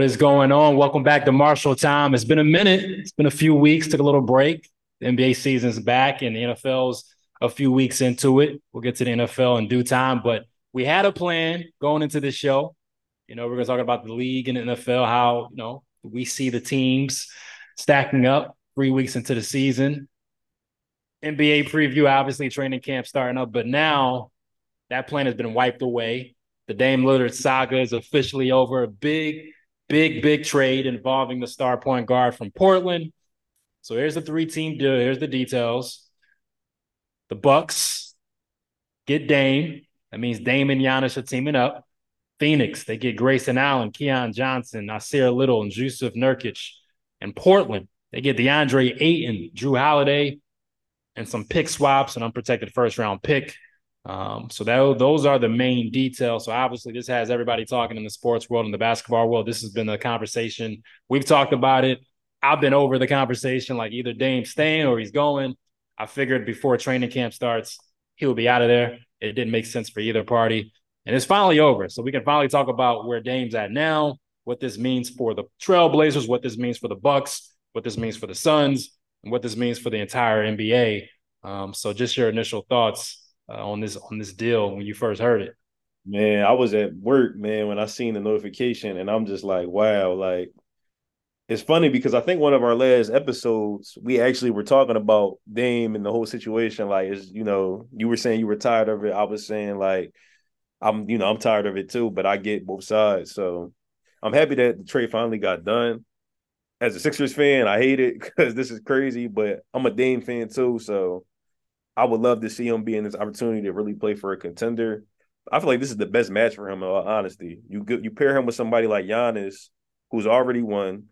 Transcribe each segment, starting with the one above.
What is going on? Welcome back to Marshall Time. It's been a minute. It's been a few weeks. Took a little break. The NBA season's back, and the NFL's a few weeks into it. We'll get to the NFL in due time, but we had a plan going into this show. You know, we're going to talk about the league and the NFL, how you know we see the teams stacking up three weeks into the season. NBA preview, obviously, training camp starting up, but now that plan has been wiped away. The Dame Lillard saga is officially over. A big big, big trade involving the star point guard from Portland. So here's the three team deal. Here's the details. The Bucks get Dame. That means Dame and Giannis are teaming up. Phoenix, they get Grayson Allen, Keon Johnson, Nassir Little, and Jusuf Nurkic. And Portland, they get DeAndre Ayton, Jrue Holiday, and some pick swaps, an unprotected first round pick. Um, so that, those are the main details. So obviously, this has everybody talking in the sports world and the basketball world. This has been the conversation. We've talked about it. I've been over the conversation, like either Dame staying or he's going. I figured before training camp starts, he'll be out of there. It didn't make sense for either party. And it's finally over. So we can finally talk about where Dame's at now, what this means for the Trailblazers, what this means for the Bucks, what this means for the Suns, and what this means for the entire NBA. Um, so just your initial thoughts uh, on this on this deal when you first heard it? Man, I was at work, man, when I seen the notification, and I'm just like, wow, like it's funny because I think one of our last episodes we actually were talking about Dame and the whole situation. Like, is you know, you were saying you were tired of it. I was saying like, I'm you know I'm tired of it too, but I get both sides. So I'm happy that the trade finally got done. As a Sixers fan, I hate it because this is crazy, but I'm a Dame fan too, so I would love to see him be in this opportunity to really play for a contender. I feel like this is the best match for him. In all honesty, you you pair him with somebody like Giannis, who's already won,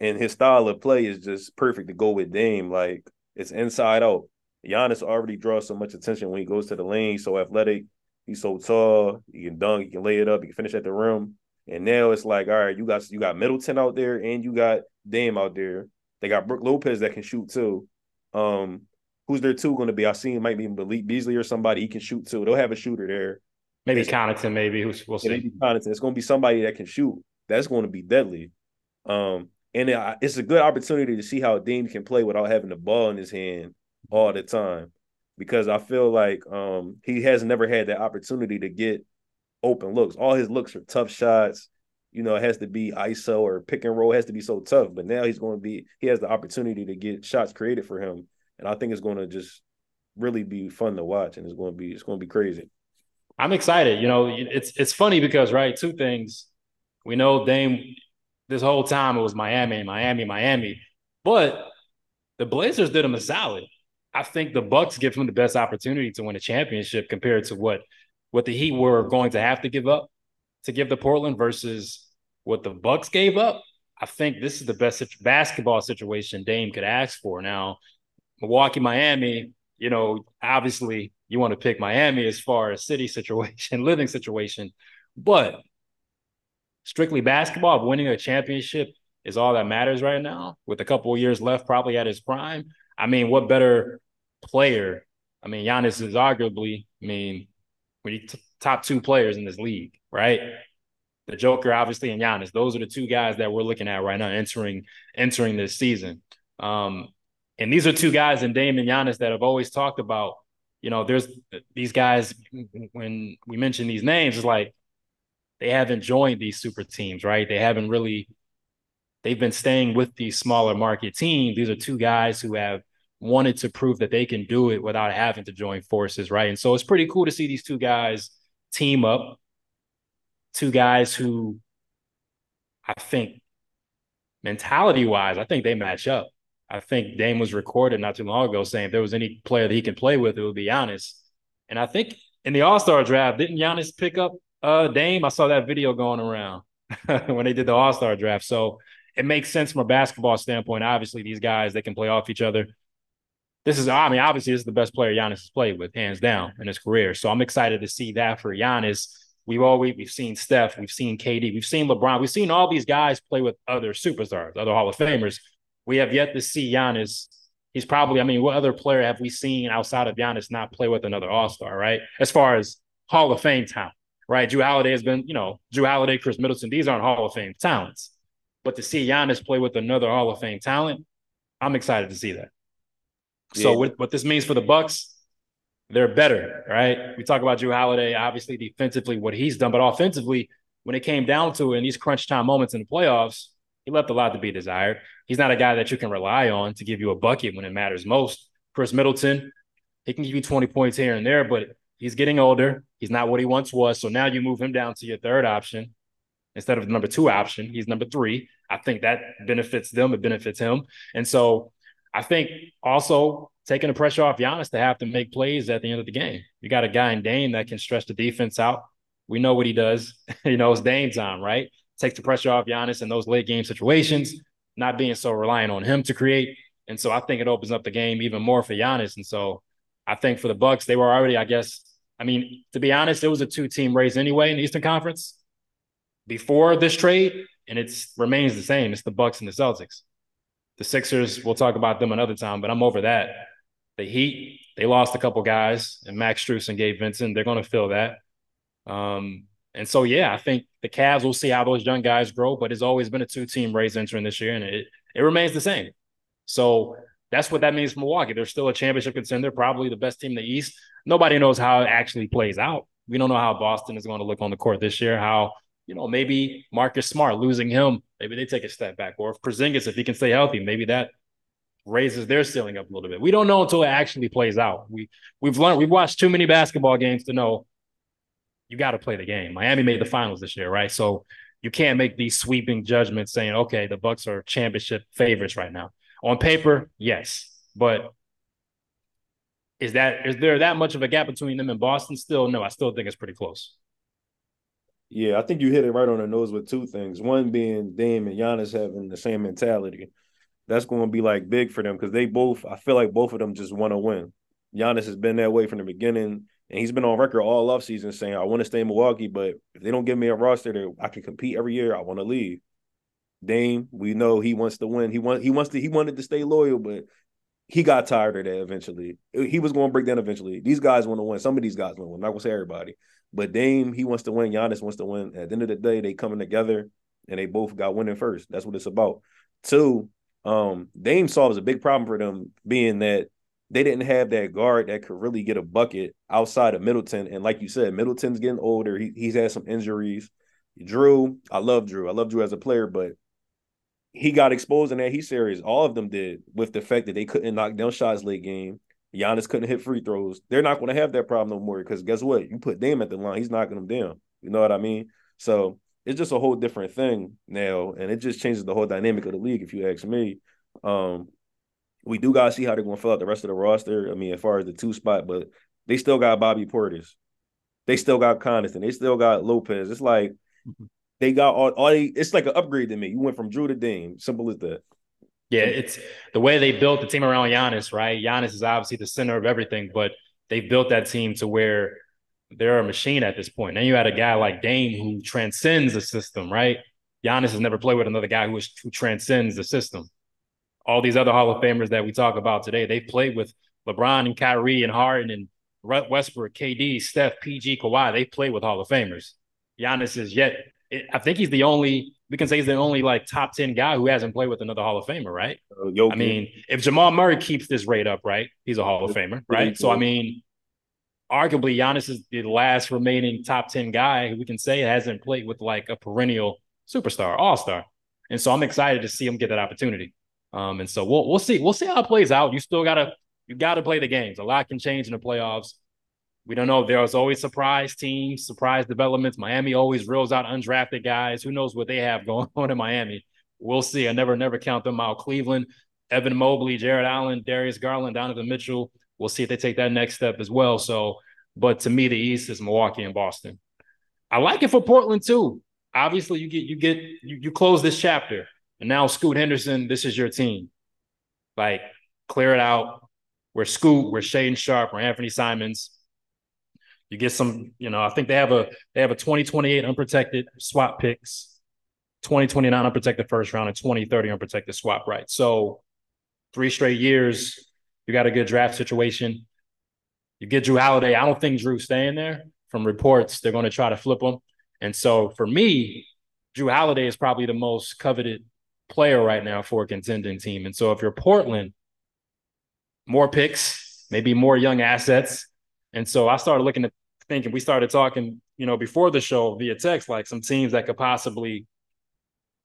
and his style of play is just perfect to go with Dame. Like it's inside out. Giannis already draws so much attention when he goes to the lane. So athletic, he's so tall. He can dunk. He can lay it up. He can finish at the rim. And now it's like, all right, you got you got Middleton out there, and you got Dame out there. They got Brook Lopez that can shoot too. Um, who's their two going to be? I seen might be Malik Beasley or somebody. He can shoot too. They'll have a shooter there. Maybe it's, Connaughton. Maybe who's we'll see. Maybe Connaughton. It's going to be somebody that can shoot. That's going to be deadly. Um, and it's a good opportunity to see how Dame can play without having the ball in his hand all the time. Because I feel like um, he has never had that opportunity to get open looks. All his looks are tough shots. You know, it has to be ISO or pick and roll. It has to be so tough. But now he's going to be. He has the opportunity to get shots created for him and I think it's going to just really be fun to watch, and it's going to be it's going to be crazy. I'm excited. You know, it's it's funny because right, two things. We know Dame this whole time it was Miami, Miami, Miami, but the Blazers did him a solid. I think the Bucks give him the best opportunity to win a championship compared to what what the Heat were going to have to give up to give the Portland versus what the Bucks gave up. I think this is the best basketball situation Dame could ask for. Now, Milwaukee, Miami, you know, obviously you want to pick Miami as far as city situation, living situation, but strictly basketball, winning a championship is all that matters right now. With a couple of years left, probably at his prime. I mean, what better player? I mean, Giannis is arguably, I mean, when you t- top two players in this league, right? The Joker, obviously, and Giannis. Those are the two guys that we're looking at right now entering entering this season. Um, and these are two guys in Dame and Giannis that have always talked about, you know, there's these guys, when we mention these names, it's like they haven't joined these super teams, right? They haven't really, they've been staying with these smaller market teams. These are two guys who have wanted to prove that they can do it without having to join forces, right? And so it's pretty cool to see these two guys team up. Two guys who I think mentality wise, I think they match up. I think Dame was recorded not too long ago saying if there was any player that he can play with, it would be Giannis. And I think in the All Star draft, didn't Giannis pick up uh, Dame? I saw that video going around when they did the All Star draft. So it makes sense from a basketball standpoint. Obviously, these guys they can play off each other. This is, I mean, obviously, this is the best player Giannis has played with, hands down, in his career. So I'm excited to see that for Giannis. We've always we've seen Steph, we've seen KD, we've seen LeBron, we've seen all these guys play with other superstars, other Hall of Famers we have yet to see Giannis. He's probably, I mean, what other player have we seen outside of Giannis not play with another All Star, right? As far as Hall of Fame talent. right? Jrue Holiday has been, you know, Jrue Holiday, Khris Middleton, these aren't Hall of Fame talents. But to see Giannis play with another Hall of Fame talent, I'm excited to see that. Yeah. So what, what this means for the Bucks, they're better, right? We talk about Jrue Holiday, obviously defensively, what he's done, but offensively, when it came down to it in these crunch time moments in the playoffs, he left a lot to be desired. He's not a guy that you can rely on to give you a bucket when it matters most. Khris Middleton, he can give you 20 points here and there, but he's getting older. He's not what he once was. So now you move him down to your third option instead of the number two option. He's number three. I think that benefits them. It benefits him. And so I think also taking the pressure off Giannis to have to make plays at the end of the game. You got a guy in Dame that can stretch the defense out. We know what he does. you know, it's Dame time, right? Takes the pressure off Giannis in those late game situations, not being so reliant on him to create. And so I think it opens up the game even more for Giannis. And so I think for the Bucks, they were already, I guess, I mean, to be honest, it was a two-team race anyway in the Eastern Conference before this trade, and it remains the same. It's the Bucks and the Celtics. The Sixers, we'll talk about them another time, but I'm over that. The Heat, they lost a couple guys, and Max Strus and Gabe Vincent. They're going to fill that. Um, and so, yeah, I think the Cavs will see how those young guys grow, but it's always been a two-team race entering this year, and it it remains the same. So that's what that means for Milwaukee. They're still a championship contender, probably the best team in the East. Nobody knows how it actually plays out. We don't know how Boston is going to look on the court this year, how you know, maybe Marcus Smart losing him, maybe they take a step back. Or if Porzingis, if he can stay healthy, maybe that raises their ceiling up a little bit. We don't know until it actually plays out. We we've learned we've watched too many basketball games to know you got to play the game. Miami made the finals this year, right? So you can't make these sweeping judgments saying, okay, the Bucks are championship favorites right now. On paper, yes, but is that is there that much of a gap between them and Boston? Still, no. I still think it's pretty close. Yeah, I think you hit it right on the nose with two things. One being Dame and Giannis having the same mentality. That's going to be like big for them because they both. I feel like both of them just want to win. Giannis has been that way from the beginning, and he's been on record all off season saying, "I want to stay in Milwaukee, but if they don't give me a roster that I can compete every year, I want to leave." Dame, we know he wants to win. He want he wants to he wanted to stay loyal, but he got tired of that eventually. He was going to break down eventually. These guys want to win. Some of these guys want to win. I'm not going to say everybody. But Dame, he wants to win. Giannis wants to win. At the end of the day, they coming together and they both got winning first. That's what it's about. Two, um, Dame solves a big problem for them, being that they didn't have that guard that could really get a bucket outside of Middleton. And like you said, Middleton's getting older. He, he's had some injuries. Jrue, I love Jrue. I love Jrue as a player, but he got exposed in that Heat series. All of them did with the fact that they couldn't knock down shots late game. Giannis couldn't hit free throws. They're not going to have that problem no more because guess what? You put Dame at the line, he's knocking them down. You know what I mean? So it's just a whole different thing now, and it just changes the whole dynamic of the league. If you ask me, um, we do gotta see how they're going to fill out the rest of the roster. I mean, as far as the two spot, but they still got Bobby Portis, they still got Connaughton, they still got Lopez. It's like mm-hmm. they got all, all they, it's like an upgrade to me. You went from Jrue to Dame. Simple as that. Yeah, it's the way they built the team around Giannis, right? Giannis is obviously the center of everything, but they built that team to where they're a machine at this point. Then you had a guy like Dame who transcends the system, right? Giannis has never played with another guy who, is, who transcends the system. All these other Hall of Famers that we talk about today, they've played with LeBron and Kyrie and Harden and Westbrook, KD, Steph, PG, Kawhi. They played with Hall of Famers. Giannis is yet, I think he's the only we can say he's the only like top 10 guy who hasn't played with another Hall of Famer, right? Uh, I mean, if Jamal Murray keeps this rate up, right, he's a Hall of Famer, right? So, I mean, arguably, Giannis is the last remaining top 10 guy who we can say hasn't played with like a perennial superstar, all star. And so I'm excited to see him get that opportunity. Um, and so we'll we'll see. We'll see how it plays out. You still gotta you gotta play the games. A lot can change in the playoffs. We don't know. There's always surprise teams, surprise developments. Miami always reels out undrafted guys. Who knows what they have going on in Miami? We'll see. I never, never count them out. Cleveland, Evan Mobley, Jarrett Allen, Darius Garland, Donovan Mitchell. We'll see if they take that next step as well. So, but to me, the East is Milwaukee and Boston. I like it for Portland too. Obviously, you get you get you, you close this chapter, and now Scoot Henderson, this is your team. Like, clear it out. We're Scoot, we're Shaedon Sharpe, we're Anthony Simons you get some, you know, I think they have a they have a 2028 unprotected swap picks, 2029 unprotected first round, and 2030 unprotected swap right. So three straight years, you got a good draft situation. You get Jrue Holiday. I don't think Jrue's staying there from reports they're going to try to flip him. And so for me, Jrue Holiday is probably the most coveted player right now for a contending team. And so if you're Portland, more picks, maybe more young assets. And so I started looking at thinking, we started talking, you know, before the show via text, like some teams that could possibly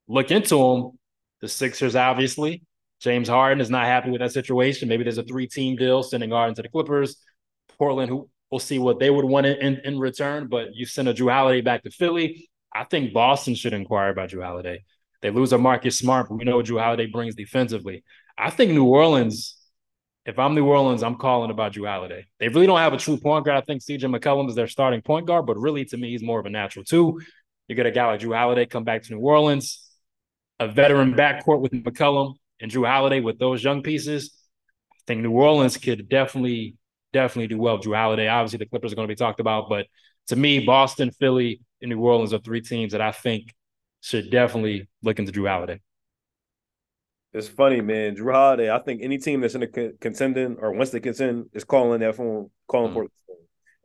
look into them. The Sixers, obviously. James Harden is not happy with that situation. Maybe there's a three team deal sending Harden to the Clippers. Portland, who we'll see what they would want in, in return, but you send a Jrue Holiday back to Philly. I think Boston should inquire about Jrue Holiday. They lose a Marcus Smart, but we know Jrue Holiday brings defensively. I think New Orleans, if I'm New Orleans, I'm calling about Jrue Holiday. They really don't have a true point guard. I think CJ McCollum is their starting point guard, but really to me, he's more of a natural two. You get a guy like Jrue Holiday come back to New Orleans, a veteran backcourt with McCollum and Jrue Holiday with those young pieces. I think New Orleans could definitely, definitely do well. Jrue Holiday, obviously, the Clippers are going to be talked about, but to me, Boston, Philly, and New Orleans are three teams that I think should definitely look into Jrue Holiday. It's funny, man. Jrue Holiday. I think any team that's in the contending or wants to contend is calling that phone, calling mm. for.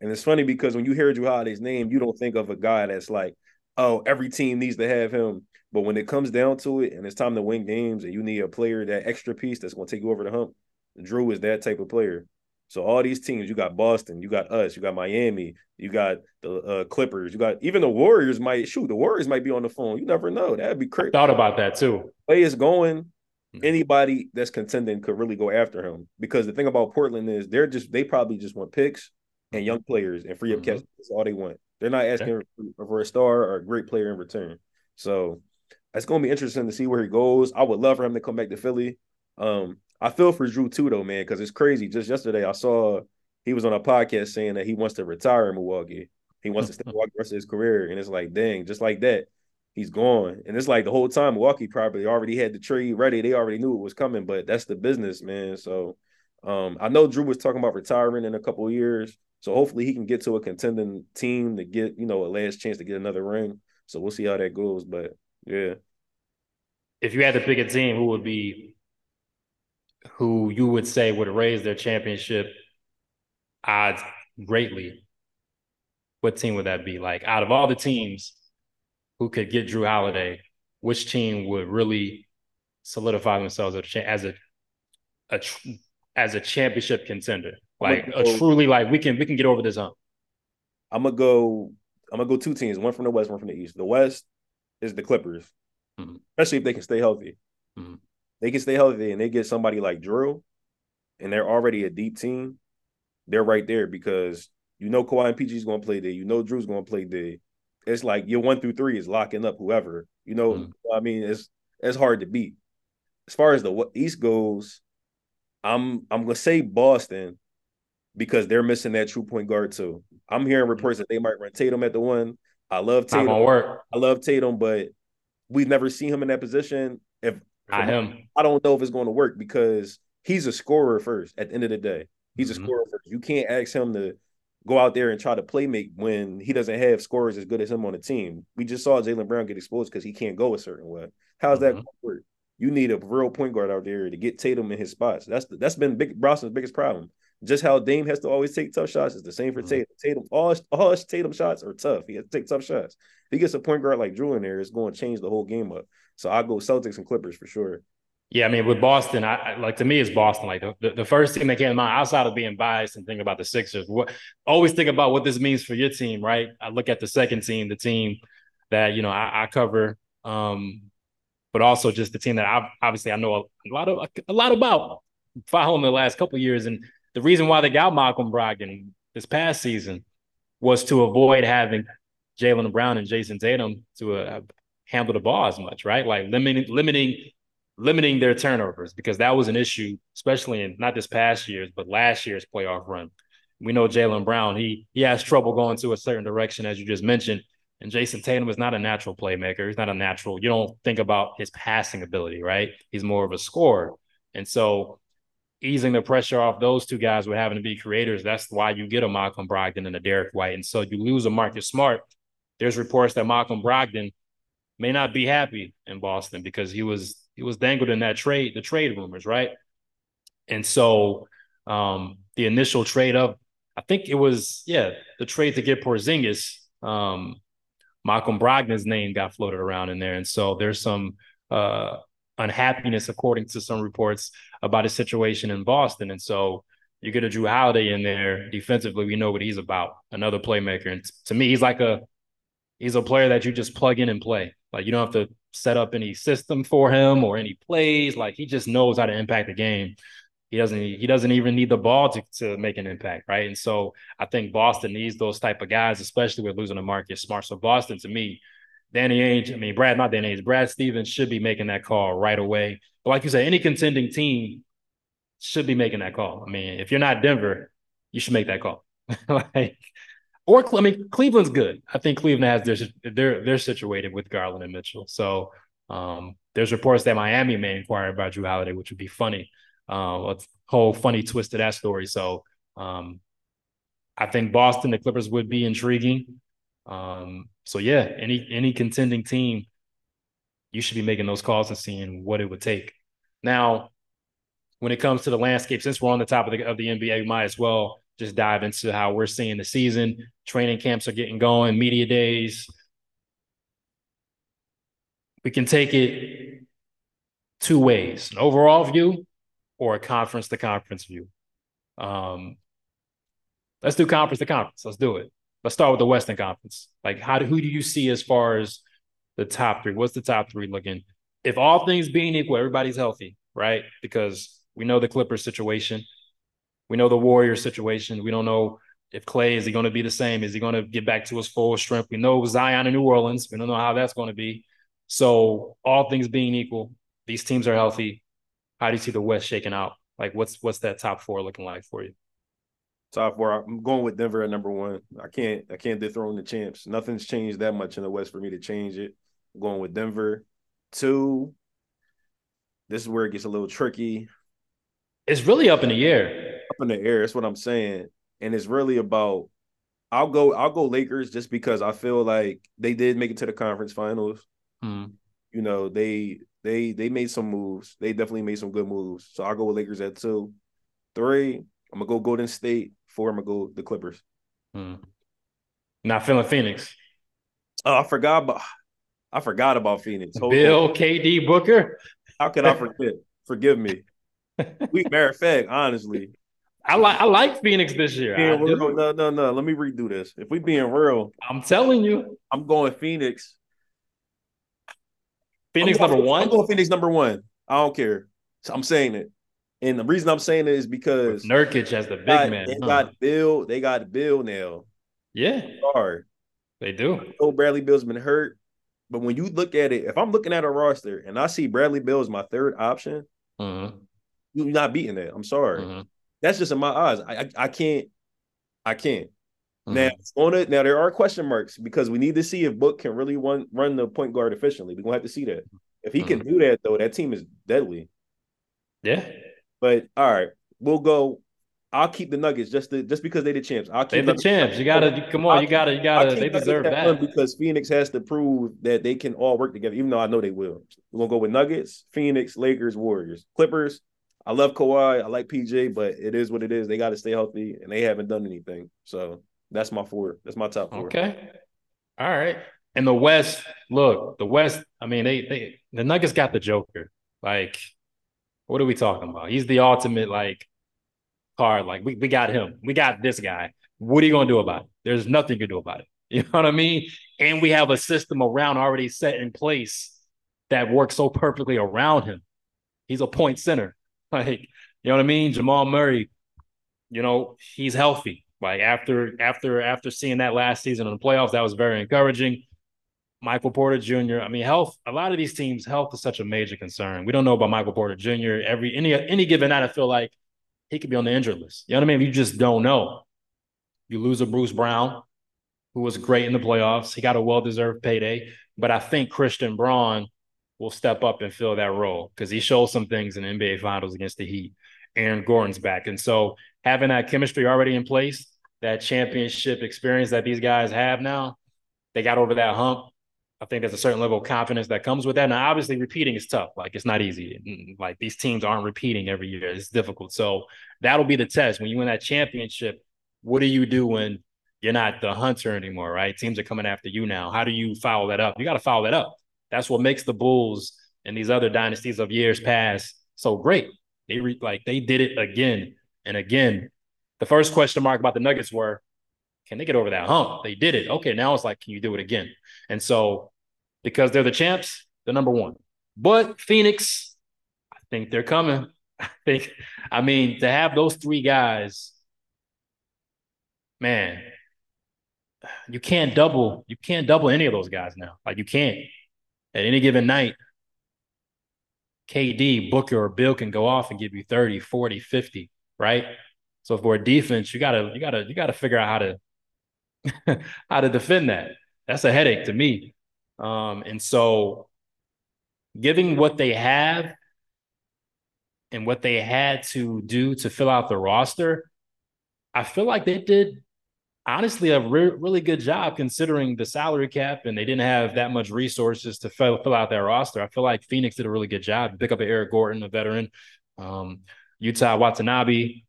And it's funny because when you hear Jrue Holiday's name, you don't think of a guy that's like, oh, every team needs to have him. But when it comes down to it, and it's time to win games, and you need a player that extra piece that's going to take you over the hump, Jrue is that type of player. So all these teams, you got Boston, you got us, you got Miami, you got the uh, Clippers, you got even the Warriors might shoot. The Warriors might be on the phone. You never know. That'd be crazy. Thought about that too. Way is going. Hmm. Anybody that's contending could really go after him because the thing about Portland is they're just they probably just want picks and hmm. young players and free up mm-hmm. cash. That's all they want. They're not asking for, for a star or a great player in return. So it's gonna be interesting to see where he goes. I would love for him to come back to Philly. Um, I feel for Jrue too, though, man, because it's crazy. Just yesterday, I saw he was on a podcast saying that he wants to retire in Milwaukee. He wants to stay in Milwaukee the rest of his career, and it's like, dang, just like that, he's gone. And it's like the whole time Milwaukee probably already had the trade ready. They already knew it was coming, but that's the business, man. So um, I know Jrue was talking about retiring in a couple years. So hopefully he can get to a contending team to get, you know, a last chance to get another ring. So we'll see how that goes. But yeah. If you had to pick a team, who would be who you would say would raise their championship odds greatly, what team would that be? Like out of all the teams who could get Jrue Holiday, which team would really solidify themselves as a a as a championship contender? Like go, a truly like we can we can get over this hump. I'm gonna go. I'm gonna go two teams, one from the west, one from the east. The west is the Clippers, mm-hmm. especially if they can stay healthy. Mm-hmm they can stay healthy and they get somebody like Jrue, and they're already a deep team, they're right there because you know Kawhi and PG is going to play there. You know Jrue's going to play there. It's like your one through three is locking up whoever. You know, mm. I mean, it's it's hard to beat. As far as the East goes, I'm I'm gonna say Boston because they're missing that true point guard too. I'm hearing reports that they might run Tatum at the one. I love Tatum. I love Tatum, but we've never seen him in that position. If not him. I don't know if it's going to work because he's a scorer first. At the end of the day, he's mm-hmm. a scorer first. You can't ask him to go out there and try to play make when he doesn't have scorers as good as him on the team. We just saw Jaylen Brown get exposed because he can't go a certain way. How's mm-hmm. that work? You need a real point guard out there to get Tatum in his spots. That's that's been big Boston's biggest problem. Just how Dame has to always take tough shots is the same for mm-hmm. Tatum. Tatum, all all Tatum shots are tough. He has to take tough shots. If he gets a point guard like Jrue in there, it's going to change the whole game up. So I go Celtics and Clippers for sure. Yeah, I mean, with Boston, I, I like to me, it's Boston. Like the, the, first team that came to mind, outside of being biased and thinking about the Sixers, what, always think about what this means for your team, right? I look at the second team, the team that you know I, I cover, um, but also just the team that I obviously I know a, a, lot of a lot about following the last couple years, and the reason why they got Malcolm Brogdon this past season was to avoid having Jaylen Brown and Jayson Tatum to uh, handle the ball as much, right? Like limiting limiting limiting their turnovers because that was an issue, especially in not this past year's, but last year's playoff run. We know Jaylen Brown, he he has trouble going to a certain direction, as you just mentioned. And Jayson Tatum is not a natural playmaker. He's not a natural. You don't think about his passing ability, right? He's more of a scorer. And so easing the pressure off those two guys with having to be creators, that's why you get a Malcolm Brogdon and a Derrick White. And so you lose a Marcus Smart. There's reports that Malcolm Brogdon may not be happy in Boston because he was he was dangled in that trade, the trade rumors, right? And so um, the initial trade of I think it was yeah the trade to get Porzingis. Um, Malcolm Brogdon's name got floated around in there, and so there's some uh, unhappiness, according to some reports, about his situation in Boston. And so you get a Jrue Holiday in there defensively. We know what he's about, another playmaker. And to me, he's like a he's a player that you just plug in and play. Like you don't have to set up any system for him or any plays. Like he just knows how to impact the game. He doesn't he doesn't even need the ball to, to make an impact, right? And so I think Boston needs those type of guys, especially with losing a Marcus Smart. So Boston to me, Danny Ainge, I mean Brad, not Danny Ainge, Brad Stevens should be making that call right away. But like you said, any contending team should be making that call. I mean, if you're not Denver, you should make that call. like, or I mean, Cleveland's good. I think Cleveland has their they're they're situated with Garland and Mitchell. So um, there's reports that Miami may inquire about Jrue Holiday, which would be funny. Uh, a whole funny twist to that story. So um, I think Boston, the Clippers would be intriguing. Um, so yeah, any any contending team, you should be making those calls and seeing what it would take. Now, when it comes to the landscape, since we're on the top of the of the NBA, we might as well just dive into how we're seeing the season. Training camps are getting going, media days. We can take it two ways: an overall view or a conference to conference view. Um, let's do conference to conference. Let's do it. Let's start with the Western Conference. Like, how do who do you see as far as the top three? What's the top three looking? If all things being equal, everybody's healthy, right? Because we know the Clippers situation, we know the Warriors situation. We don't know if Clay is he going to be the same? Is he going to get back to his full strength? We know Zion in New Orleans. We don't know how that's going to be. So, all things being equal, these teams are healthy. How do you see the West shaking out? Like, what's what's that top four looking like for you? Top four. I'm going with Denver at number one. I can't I can't dethrone the champs. Nothing's changed that much in the West for me to change it. I'm going with Denver. Two. This is where it gets a little tricky. It's really up in the air. Up in the air. That's what I'm saying. And it's really about I'll go I'll go Lakers just because I feel like they did make it to the conference finals. Hmm. You know, they they they made some moves. They definitely made some good moves. So I'll go with Lakers at two. Three, I'm gonna go Golden State. Four, I'm gonna go the Clippers. Hmm. Not feeling Phoenix. Oh, I forgot about I forgot about Phoenix. Hold Beal, on. KD, Booker. How could I forget? Forgive me. we matter of fact, honestly. I like I like Phoenix this year. no, no, no. Let me redo this. If we being real, I'm telling you, I'm going Phoenix. Phoenix going, number one. I'm going Phoenix number one. I don't care. I'm saying it. And the reason I'm saying it is because With Nurkic as the big got, man. They huh? got Beal. They got Beal now. Yeah. Hard. They do. Oh, Bradley Beal's been hurt. But when you look at it, if I'm looking at a roster and I see Bradley Beal as my third option, mm-hmm. you're not beating that. I'm sorry. Mm-hmm. That's just in my eyes. I I, I can't. I can't. Mm-hmm. Now on it. Now there are question marks because we need to see if Book can really run run the point guard efficiently. We're gonna have to see that. If he can mm-hmm. do that though, that team is deadly. Yeah. But all right, we'll go. I'll keep the Nuggets just to, just because they the champs. I'll keep they the champs. You gotta come on. I'll you gotta you gotta. They deserve that because Phoenix has to prove that they can all work together. Even though I know they will. We're gonna go with Nuggets, Phoenix, Lakers, Warriors, Clippers. I love Kawhi. I like PJ, but it is what it is. They got to stay healthy, and they haven't done anything. So that's my four. That's my top four. Okay. All right. And the West, look, the West. I mean, they they the Nuggets got the Joker. Like, what are we talking about? He's the ultimate like card. Like, we we got him. We got this guy. What are you gonna do about it? There's nothing you can do about it. You know what I mean? And we have a system around already set in place that works so perfectly around him. He's a point center. Like, you know what I mean? Jamal Murray, you know, he's healthy. Like after after after seeing that last season in the playoffs, that was very encouraging. Michael Porter Jr. I mean, health. A lot of these teams, health is such a major concern. We don't know about Michael Porter Jr. Every any any given night, I feel like he could be on the injured list. You know what I mean? You just don't know. You lose a Bruce Brown, who was great in the playoffs. He got a well deserved payday, but I think Christian Braun will step up and fill that role because he showed some things in NBA Finals against the Heat. Aaron Gordon's back, and so having that chemistry already in place, that championship experience that these guys have now, they got over that hump. I think there's a certain level of confidence that comes with that. Now, obviously, repeating is tough. Like it's not easy. Like these teams aren't repeating every year. It's difficult. So that'll be the test when you win that championship. what do you do when you're not the hunter anymore, right? Teams are coming after you now. How do you follow that up? You got to follow that up. That's what makes the Bulls and these other dynasties of years past so great. They re- like they did it again and again. The first question mark about the Nuggets were, can they get over that hump? They did it. Okay, now it's like, can you do it again? And so, because they're the champs, they're number one. But Phoenix, I think they're coming. I think, I mean, to have those three guys, man, you can't double, you can't double any of those guys now. Like you can't. At any given night, KD, Booker, or Beal can go off and give you 30, 40, 50, right? So for a defense, you gotta, you gotta, you gotta figure out how to how to defend that. That's a headache to me. Um, and so giving what they have and what they had to do to fill out the roster, I feel like they did honestly a re- really good job considering the salary cap and they didn't have that much resources to fill, fill out their roster. I feel like Phoenix did a really good job. Pick up Eric Gordon, a veteran. Um, Yuta Watanabe,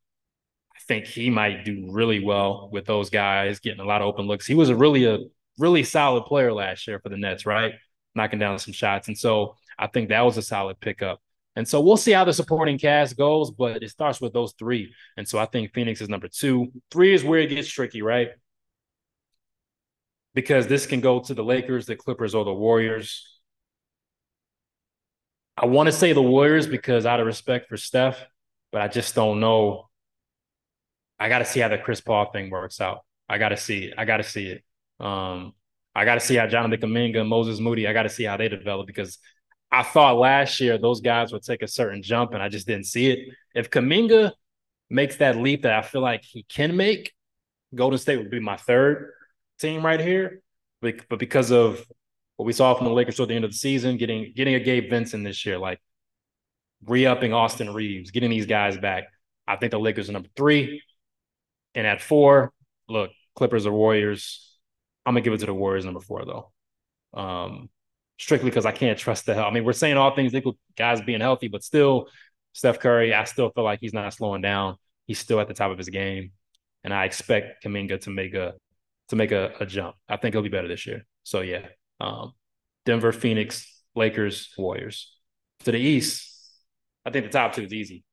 I think he might do really well with those guys, getting a lot of open looks. He was a really a really solid player last year for the Nets, right? Knocking down some shots. And so I think that was a solid pickup. And so we'll see how the supporting cast goes, but it starts with those three. And so I think Phoenix is number two. Three is where it gets tricky, right? Because this can go to the Lakers, the Clippers, or the Warriors. I want to say the Warriors because out of respect for Steph, but I just don't know. I got to see how the Chris Paul thing works out. I got to see it. I got to see it. Um, I got to see how Jonathan Kuminga, Moses Moody, I got to see how they develop because I thought last year those guys would take a certain jump, and I just didn't see it. If Kuminga makes that leap that I feel like he can make, Golden State would be my third team right here. But, because of what we saw from the Lakers at the end of the season, getting getting a Gabe Vincent this year, like re-upping Austin Reaves, getting these guys back, I think the Lakers are number three. And at four, look, Clippers or Warriors. I'm gonna give it to the Warriors number four though. Um, strictly because I can't trust the hell. I mean, we're saying all things equal, guys being healthy, but still, Steph Curry, I still feel like he's not slowing down. He's still at the top of his game, and I expect Kuminga to make a to make a, a jump. I think he'll be better this year. So yeah, um, Denver, Phoenix, Lakers, Warriors. To the East, I think the top two is easy.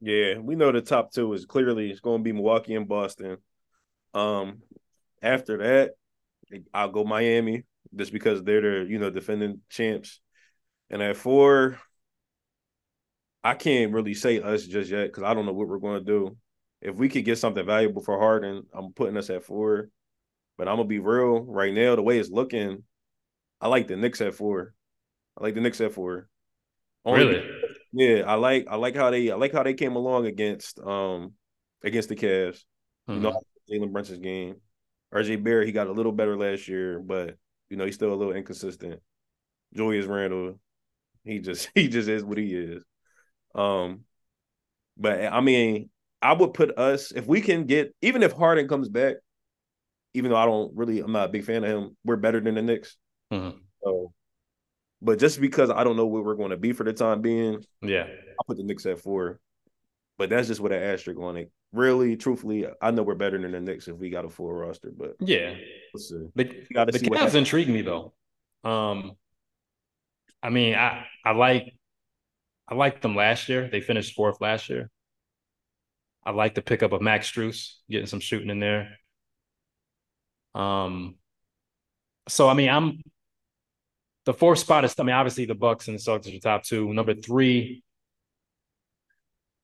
Yeah, we know the top two is clearly it's going to be Milwaukee and Boston. Um, after that, I'll go Miami just because they're the you know defending champs. And at four, I can't really say us just yet because I don't know what we're going to do. If we could get something valuable for Harden, I'm putting us at four. But I'm gonna be real right now. The way it's looking, I like the Knicks at four. I like the Knicks at four. Only really? Yeah, I like I like how they I like how they came along against um against the Cavs. Mm-hmm. You know, mm-hmm. Jalen Brunson's game. RJ Barrett, he got a little better last year, but you know, he's still a little inconsistent. Julius Randle, he just he just is what he is. Um, but I mean, I would put us if we can get even if Harden comes back, even though I don't really I'm not a big fan of him, we're better than the Knicks. Mm-hmm. So, but just because I don't know where we're going to be for the time being, yeah, I'll put the Knicks at four. But that's just with an asterisk on it really, truthfully, I know we're better than the Knicks if we got a full roster, but yeah, let's see. But the Cavs intrigue me though. Um, I mean, I I like I liked them last year. They finished fourth last year. I like the pickup of Max Strus, getting some shooting in there. Um, so I mean, I'm the fourth spot is I mean, obviously the Bucks and the Celtics are top two. Number three,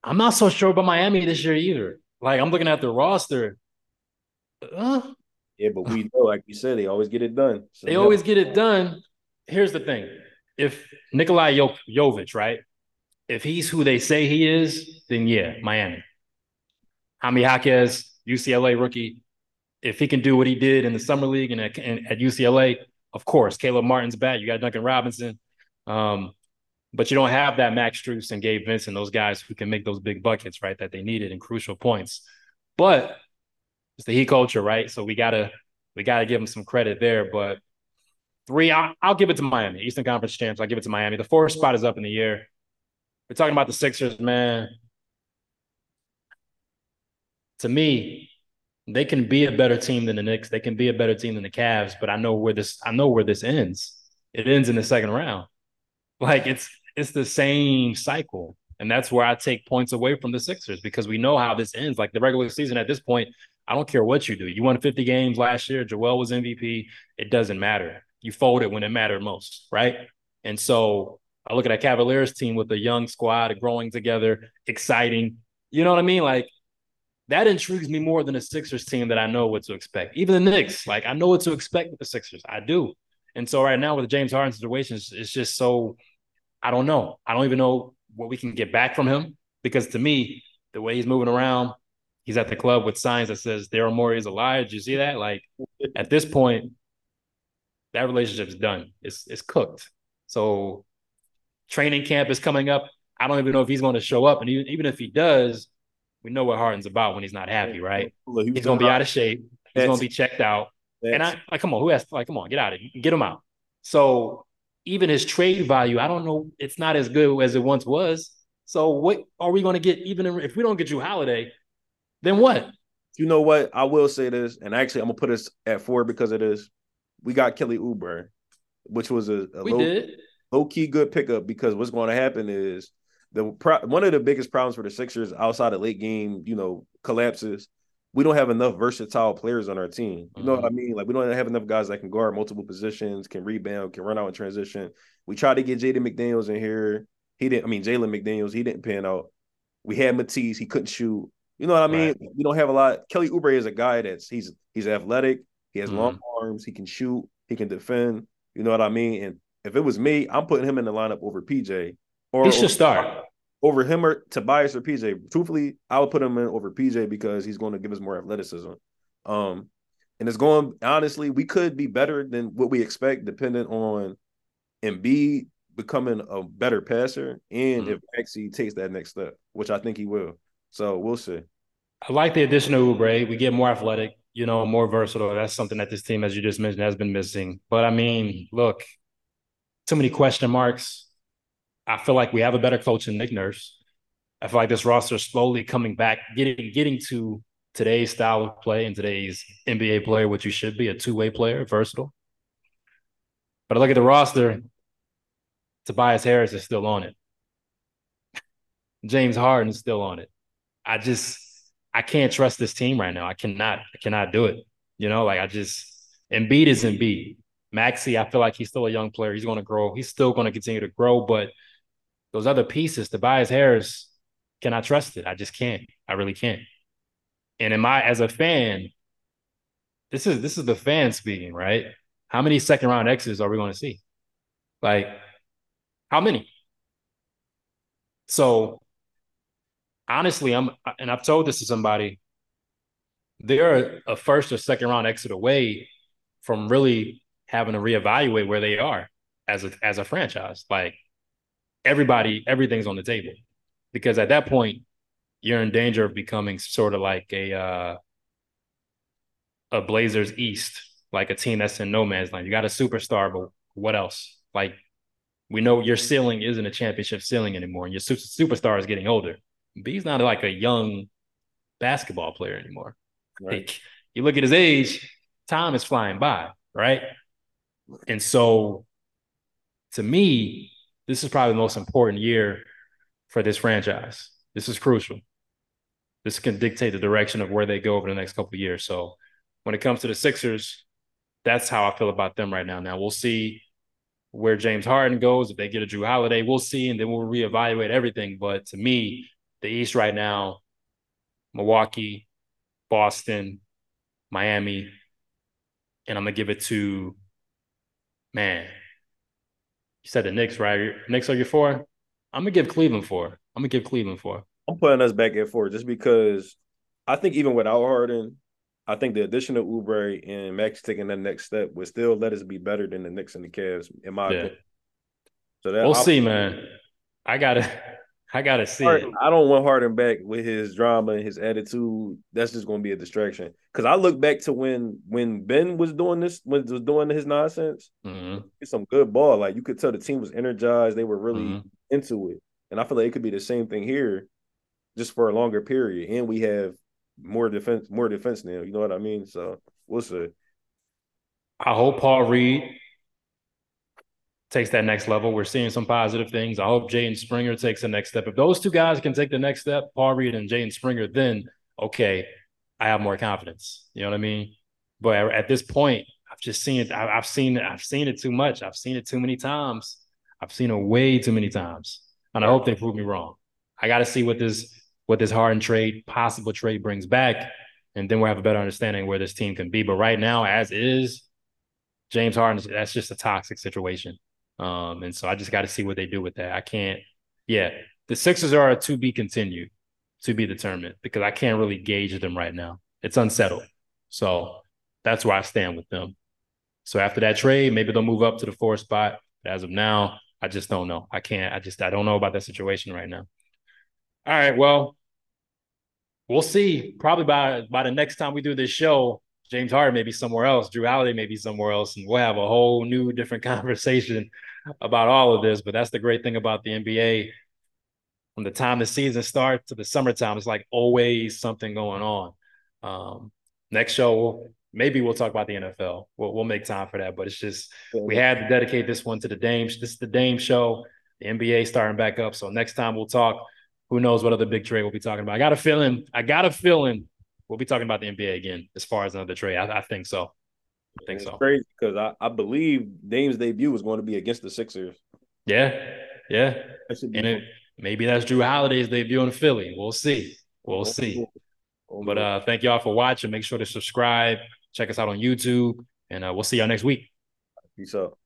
I'm not so sure about Miami this year either. Like I'm looking at the roster. Uh, yeah, but we know, like you said, they always get it done. So they yeah. always get it done. Here's the thing: if Nikolai Jovic, right, if he's who they say he is, then yeah, Miami. Jaime Jaquez, UCLA rookie. If he can do what he did in the summer league and at, and at UCLA, of course, Caleb Martin's back. You got Duncan Robinson. Um, but you don't have that Max Strus and Gabe Vincent, those guys who can make those big buckets, right? That they needed in crucial points. But it's the Heat culture, right? So we gotta we gotta give them some credit there. But three, I'll, I'll give it to Miami, Eastern Conference champs. I'll give it to Miami. The fourth spot is up in the air. We're talking about the Sixers, man. to me, they can be a better team than the Knicks. They can be a better team than the Cavs, but I know where this I know where this ends. It ends in the second round. Like it's it's the same cycle. And that's where I take points away from the Sixers because we know how this ends. Like the regular season at this point, I don't care what you do. You won 50 games last year. Joel was MVP. It doesn't matter. You folded when it mattered most, right? And so I look at a Cavaliers team with a young squad growing together, exciting. You know what I mean? Like that intrigues me more than a Sixers team that I know what to expect. Even the Knicks, like I know what to expect with the Sixers. I do. And so right now with the James Harden situation, it's just so I don't know. I don't even know what we can get back from him because to me, the way he's moving around, he's at the club with signs that says Daryl Morey is alive. Did you see that? Like at this point, that relationship is done. It's it's cooked. So training camp is coming up. I don't even know if he's going to show up, and even if he does, we know what Harden's about when he's not happy, right? He's going to be out of shape. He's to be checked out. And I like, come on, who has like, come on, get out of it, get him out. So even his trade value, I don't know, it's not as good as it once was. So what are we to get? Even if we don't get Jrue Holiday, then what? You know what? I will say this, and actually, I'm gonna put this at four because it is. We got Kelly Oubre, which was a, a low, low key good pickup because what's going to happen is the one of the biggest problems for the Sixers outside of late game, you know, collapses. We don't have enough versatile players on our team. You know mm-hmm. what I mm-hmm. mean? Like we don't have enough guys that can guard multiple positions, can rebound, can run out in transition. We tried to get Jaden McDaniels in here. He didn't. I mean, Jalen McDaniels. He didn't pan out. We had Matisse. He couldn't shoot. You know what I mean? Right. We don't have a lot. Kelly Oubre is a guy that's he's he's athletic. He has mm-hmm. long arms. He can shoot. He can defend. You know what I mean? And if it was me, I'm putting him in the lineup over PJ. Or he should start over him or Tobias or PJ. Truthfully, I would put him in over PJ because he's going to give us more athleticism. Um, and it's going honestly, we could be better than what we expect, depending on Embiid becoming a better passer and mm-hmm. if Maxey takes that next step, which I think he will. So we'll see. I like the addition of Oubre. We get more athletic, you know, more versatile. That's something that this team, as you just mentioned, has been missing. But I mean, look, too many question marks I feel like we have a better coach than Nick Nurse. I feel like this roster is slowly coming back, getting getting to today's style of play and today's NBA player, which you should be a two way player, versatile. But I look at the roster, Tobias Harris is still on it. James Harden is still on it. I just I can't trust this team right now. I cannot I cannot do it. You know, like I just Embiid is Embiid. Maxey, I feel like he's still a young player. He's going to grow. He's still going to continue to grow, but those other pieces, Tobias Harris, can I trust it? I just can't. I really can't. And am I as a fan? This is this is the fan speaking, right? How many second round exits are we going to see? Like, how many? So honestly, I'm and I've told this to somebody, they're a first or second round exit away from really having to reevaluate where they are as a as a franchise. Like everybody, everything's on the table because at that point, you're in danger of becoming sort of like a uh, a Blazers East, like a team that's in no man's land. You got a superstar, but what else? Like we know your ceiling isn't a championship ceiling anymore, and your superstar is getting older. B's not like a young basketball player anymore. Right. Like, you look at his age, time is flying by, right? And so, to me, this is probably the most important year for this franchise. This is crucial. This can dictate the direction of where they go over the next couple years. So when it comes to the Sixers, that's how I feel about them right now. Now we'll see where James Harden goes. If they get a Jrue Holiday, we'll see, and then we'll reevaluate everything. But to me, the East right now, Milwaukee, Boston, Miami, and I'm gonna give it to man, you said the Knicks, right? Knicks are your four. I'm gonna give Cleveland four. I'm gonna give Cleveland four. I'm putting us back at four just because I think even without Harden, I think the addition of Oubre and Max taking that next step would still let us be better than the Knicks and the Cavs, in my yeah. opinion. So that we'll I'll, see, man. I gotta I gotta see Harden, I don't want Harden back with his drama and his attitude. That's just gonna be a distraction. Because I look back to when when Ben was doing this, when was doing his nonsense. Mm-hmm. It's some good ball. Like you could tell the team was energized. They were really mm-hmm. into it. And I feel like it could be the same thing here, just for a longer period. And we have more defense, more defense now. You know what I mean? So we'll see. I hope Paul Reed takes that next level. We're seeing some positive things. I hope Jaden Springer takes the next step. If those two guys can take the next step, Paul Reed and Jaden Springer, then okay, I have more confidence. You know what I mean? But at this point, I've just seen it. I've seen it. I've seen it too much. I've seen it too many times. I've seen it way too many times, and I hope they prove me wrong. I got to see what this what this Harden trade, possible trade, brings back, and then we'll have a better understanding where this team can be. But right now, as is, James Harden, that's just a toxic situation. Um, and so I just got to see what they do with that. I can't. Yeah, the Sixers are to be continued, to be determined, because I can't really gauge them right now. It's unsettled. So that's where I stand with them. So after that trade, maybe they'll move up to the fourth spot. But as of now, I just don't know. I can't. I just I don't know about that situation right now. All right. Well, we'll see. Probably by by the next time we do this show, James Harden may be somewhere else. Jrue Holiday may be somewhere else, and we'll have a whole new different conversation about all of this. But that's the great thing about the NBA. From the time the season starts to the summertime, it's like always something going on. Um, next show, maybe we'll talk about the NFL. We'll, we'll make time for that. But it's just we had to dedicate this one to the Dame. This is the Dame show. The NBA starting back up. So next time we'll talk who knows what other big trade we'll be talking about. I got a feeling, I got a feeling we'll be talking about the NBA again as far as another trade. I, I think so. I think it's so. Crazy because I, I believe Dame's debut was going to be against the Sixers. Yeah, yeah. And it, maybe that's Jrue Holiday's debut in Philly. We'll see. We'll see. But uh, thank y'all for watching. Make sure to subscribe. Check us out on YouTube, and uh, we'll see y'all next week. Peace out.